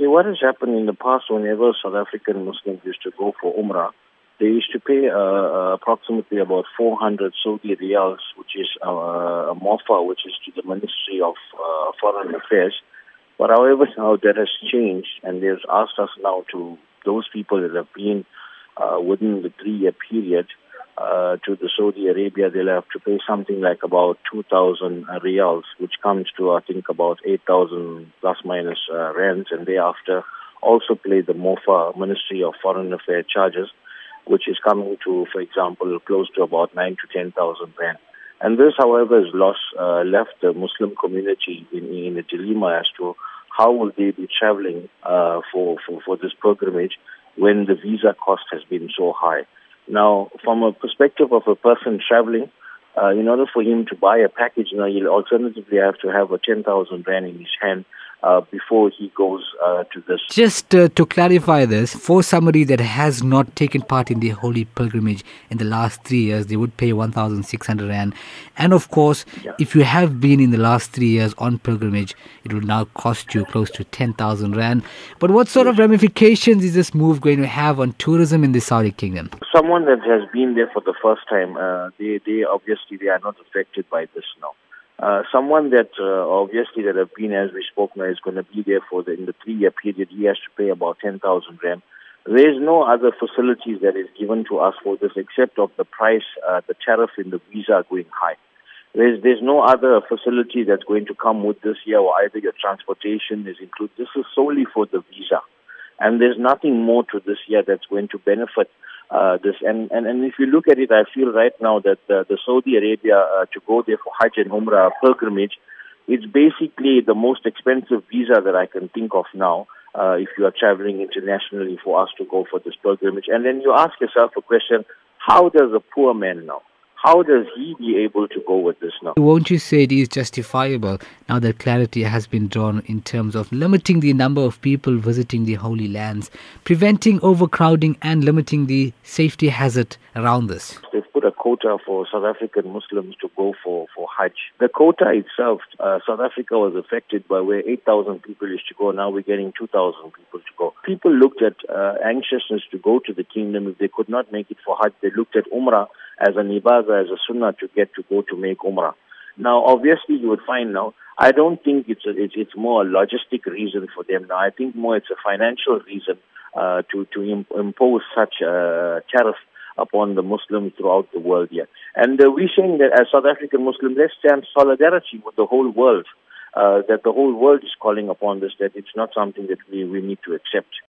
What has happened in the past whenever South African Muslims used to go for Umrah, they used to pay uh, uh, approximately about 400 Saudi riyals, which is uh, a mofa, which is to the Ministry of uh, Foreign Affairs. But however, now that has changed, and they've asked us now to those people that have been uh, within the three-year period uh, to the Saudi Arabia, they'll have to pay something like about 2,000 riyals, which comes to, I think, about 8,000 plus minus uh, rands, and thereafter also pay the MOFA, Ministry of Foreign Affairs charges, which is coming to, for example, close to about 9 to 10,000 rand. And this, however, has lost, uh, left the Muslim community in, in a dilemma as to how will they be traveling uh, for, for, for this pilgrimage when the visa cost has been so high. Now, from a perspective of a person traveling, uh, in order for him to buy a package, now he'll alternatively have to have a 10,000 rand in his hand uh, before he goes uh, to this. Just uh, to clarify this, for somebody that has not taken part in the holy pilgrimage in the last three years, they would pay 1,600 rand. And of course, yeah. if you have been in the last three years on pilgrimage, it would now cost you close to 10,000 rand. But what sort of ramifications is this move going to have on tourism in the Saudi kingdom? Someone that has been there for the first time, uh, they, they obviously they are not affected by this now. Uh, someone that uh, obviously that have been, as we spoke now, is going to be there for the in the three-year period. He has to pay about ten thousand rand. There is no other facilities that is given to us for this except of the price, uh, the tariff in the visa going high. There's there's no other facility that's going to come with this year, or either your transportation is included. This is solely for the visa, and there's nothing more to this year that's going to benefit uh, this. And, and, and if you look at it, I feel right now that uh, the Saudi Arabia uh, to go there for Hajj and Umrah pilgrimage, it's basically the most expensive visa that I can think of now. Uh, if you are traveling internationally for us to go for this pilgrimage. And then you ask yourself a question, how does a poor man know? How does he be able to go with this now? Won't you say it is justifiable now that clarity has been drawn in terms of limiting the number of people visiting the holy lands, preventing overcrowding, and limiting the safety hazard around this? They've put a quota for South African Muslims to go for, for Hajj. The quota itself, uh, South Africa was affected by where 8,000 people used to go. Now we're getting 2,000 people to go. People looked at uh, anxiousness to go to the kingdom. If they could not make it for Hajj, they looked at Umrah as an ibadah, as a sunnah to get to go to make umrah. Now, obviously, you would find now, I don't think it's a, it's, it's more a logistic reason for them now. I think more it's a financial reason uh, to to imp- impose such a tariff upon the Muslims throughout the world here. And uh, we're saying that as South African Muslims, let's stand solidarity with the whole world. Uh, that the whole world is calling upon this, that it's not something that we, we need to accept.